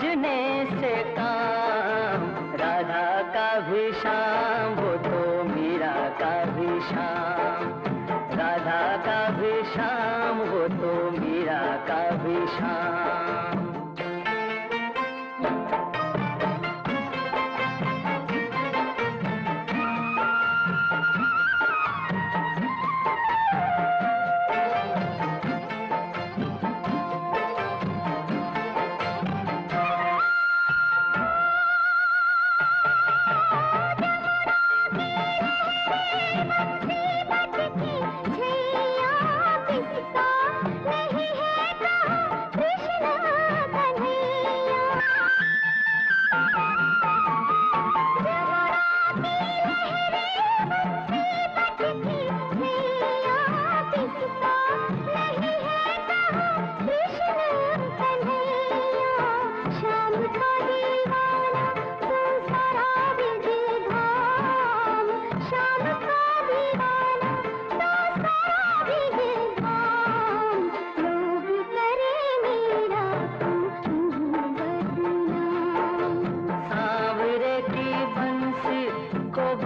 बजने से काम, राधा का भी शाम, वो तो मीरा का भी शाम। राधा का भी शाम, वो तो मीरा का भी शाम।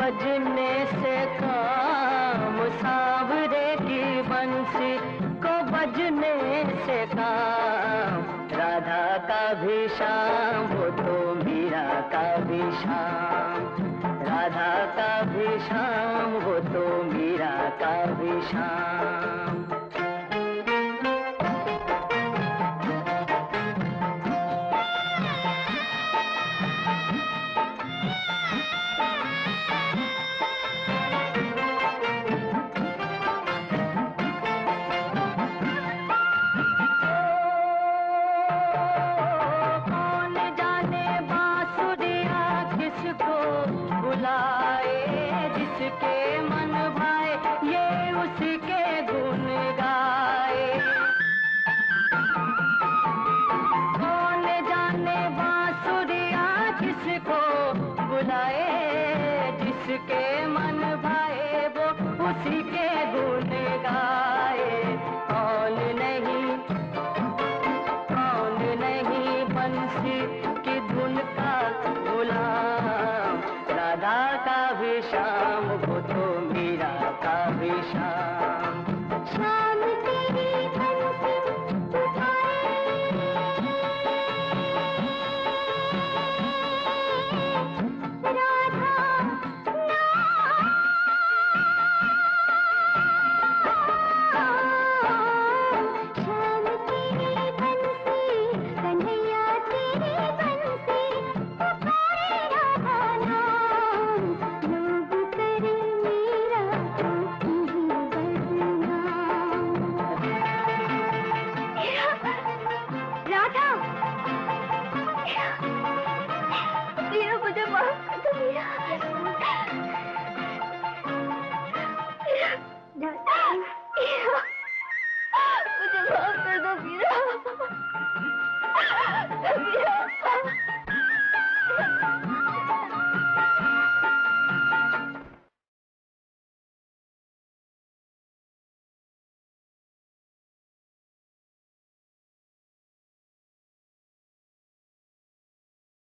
बजने से काम, सांवरे की बंसी को बजने से काम। राधा का भी शाम, वो तो मीरा का भी शाम। राधा का भी शाम, वो तो मीरा का भी शाम। उसके गुण गाए। कौन जाने बांसुरिया किसको बुलाए, जिसके मन भाए वो उसी के गुण गाए। कौन नहीं कौन नहीं बंसी का राधा मीरा मुझे माफ़ कर दो मीरा मुझे माफ़ कर दो मीरा। मीरा